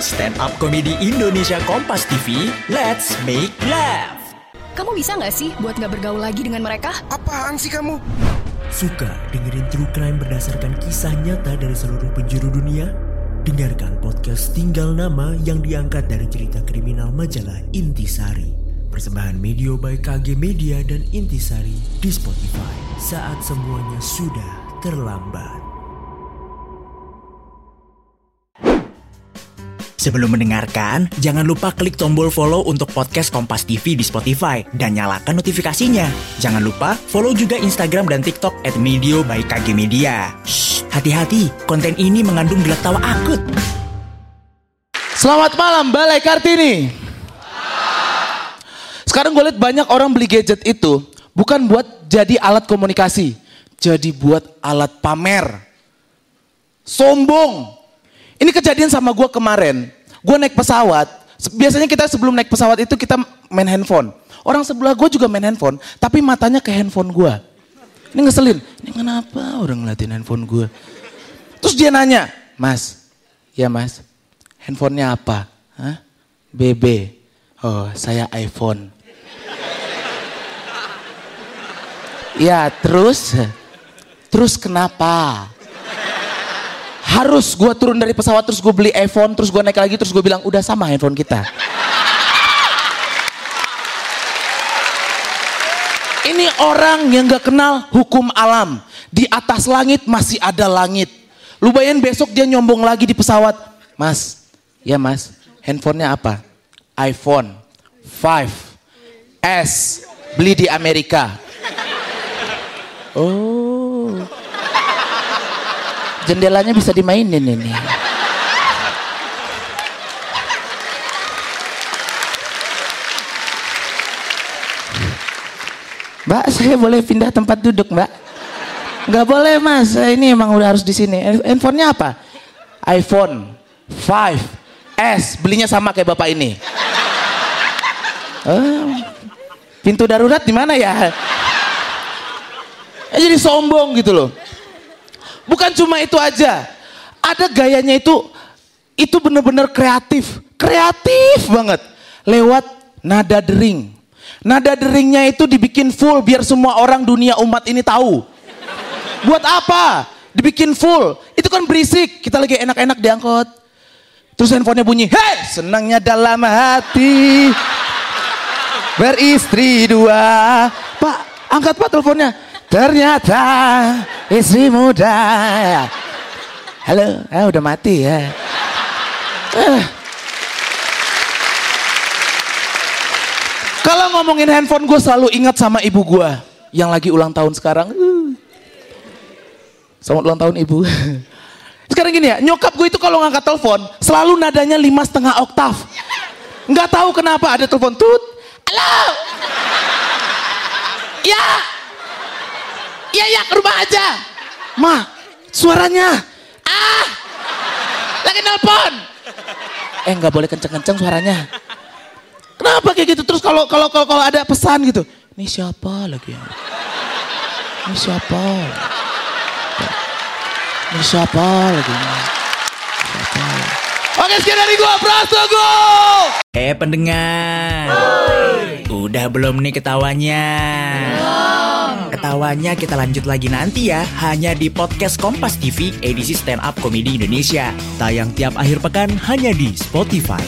Stand Up Comedy Indonesia Kompas TV, let's make laugh. Kamu bisa nggak sih buat nggak bergaul lagi dengan mereka? Apaan sih kamu? Suka dengerin true crime berdasarkan kisah nyata dari seluruh penjuru dunia? Dengarkan podcast Tinggal Nama yang diangkat dari cerita kriminal majalah Intisari. Persembahan Media by KG Media dan Intisari di Spotify saat semuanya sudah terlambat. Sebelum mendengarkan, jangan lupa klik tombol follow untuk podcast Kompas TV di Spotify dan nyalakan notifikasinya. Jangan lupa follow juga Instagram dan TikTok at Medio by KG Media. Hati-hati, konten ini mengandung gelak tawa akut. Selamat malam Balai Kartini. Sekarang gue lihat banyak orang beli gadget itu bukan buat jadi alat komunikasi, jadi buat alat pamer. Sombong. Ini kejadian sama gue kemarin. Gue naik pesawat. Biasanya kita sebelum naik pesawat itu kita main handphone. Orang sebelah gue juga main handphone, tapi matanya ke handphone gue. Ini ngeselin. Ini kenapa orang ngeliatin handphone gue? Terus dia nanya, Mas, ya mas, handphonenya apa? Hah? BB. Oh, saya iPhone. Ya, terus? Terus kenapa? Harus gue turun dari pesawat terus gue beli iPhone, terus gue naik lagi, terus gue bilang udah sama handphone kita. Ini orang yang gak kenal hukum alam. Di atas langit masih ada langit. Lu bayangin besok dia nyombong lagi di pesawat. Mas, ya mas, handphonenya apa? iPhone 5S. Beli di Amerika. Oh. Jendelanya bisa dimainin ini. Mbak, saya boleh pindah tempat duduk, Mbak? Nggak boleh, Mas. Ini emang udah harus di sini. Handphonenya apa? iPhone 5S. Belinya sama kayak Bapak ini. Oh, pintu darurat di mana ya? Eh, Jadi sombong gitu loh. Bukan cuma itu aja. Ada gayanya itu itu bener-bener kreatif. Kreatif banget. Lewat nada dering. Nada deringnya itu dibikin full biar semua orang dunia umat ini tahu. Buat apa? Dibikin full. Itu kan berisik. Kita lagi enak-enak diangkut. Terus handphonenya bunyi. Hei! Senangnya dalam hati. Beristri dua. Pak, angkat pak teleponnya. Ternyata istri muda. Halo, ah, udah mati ya. Eh. Kalau ngomongin handphone gue selalu ingat sama ibu gue yang lagi ulang tahun sekarang. Uh. Selamat ulang tahun ibu. Sekarang gini ya, nyokap gue itu kalau ngangkat telepon selalu nadanya lima setengah oktav. Nggak tahu kenapa ada telepon tut. Halo. Ya. Iya ya ke rumah aja. Ma, suaranya. Ah. Lagi nelpon. Eh nggak boleh kenceng-kenceng suaranya. Kenapa kayak gitu? Terus kalau kalau kalau kalau ada pesan gitu, ini siapa lagi ya? Ini siapa? Ini siapa lagi? Siapa? Oke sekian dari gua, Prastogo. Eh pendengar, udah belum nih ketawanya? Ketawanya kita lanjut lagi nanti ya, hanya di podcast Kompas TV edisi Stand Up Comedy Indonesia. Tayang tiap akhir pekan hanya di Spotify.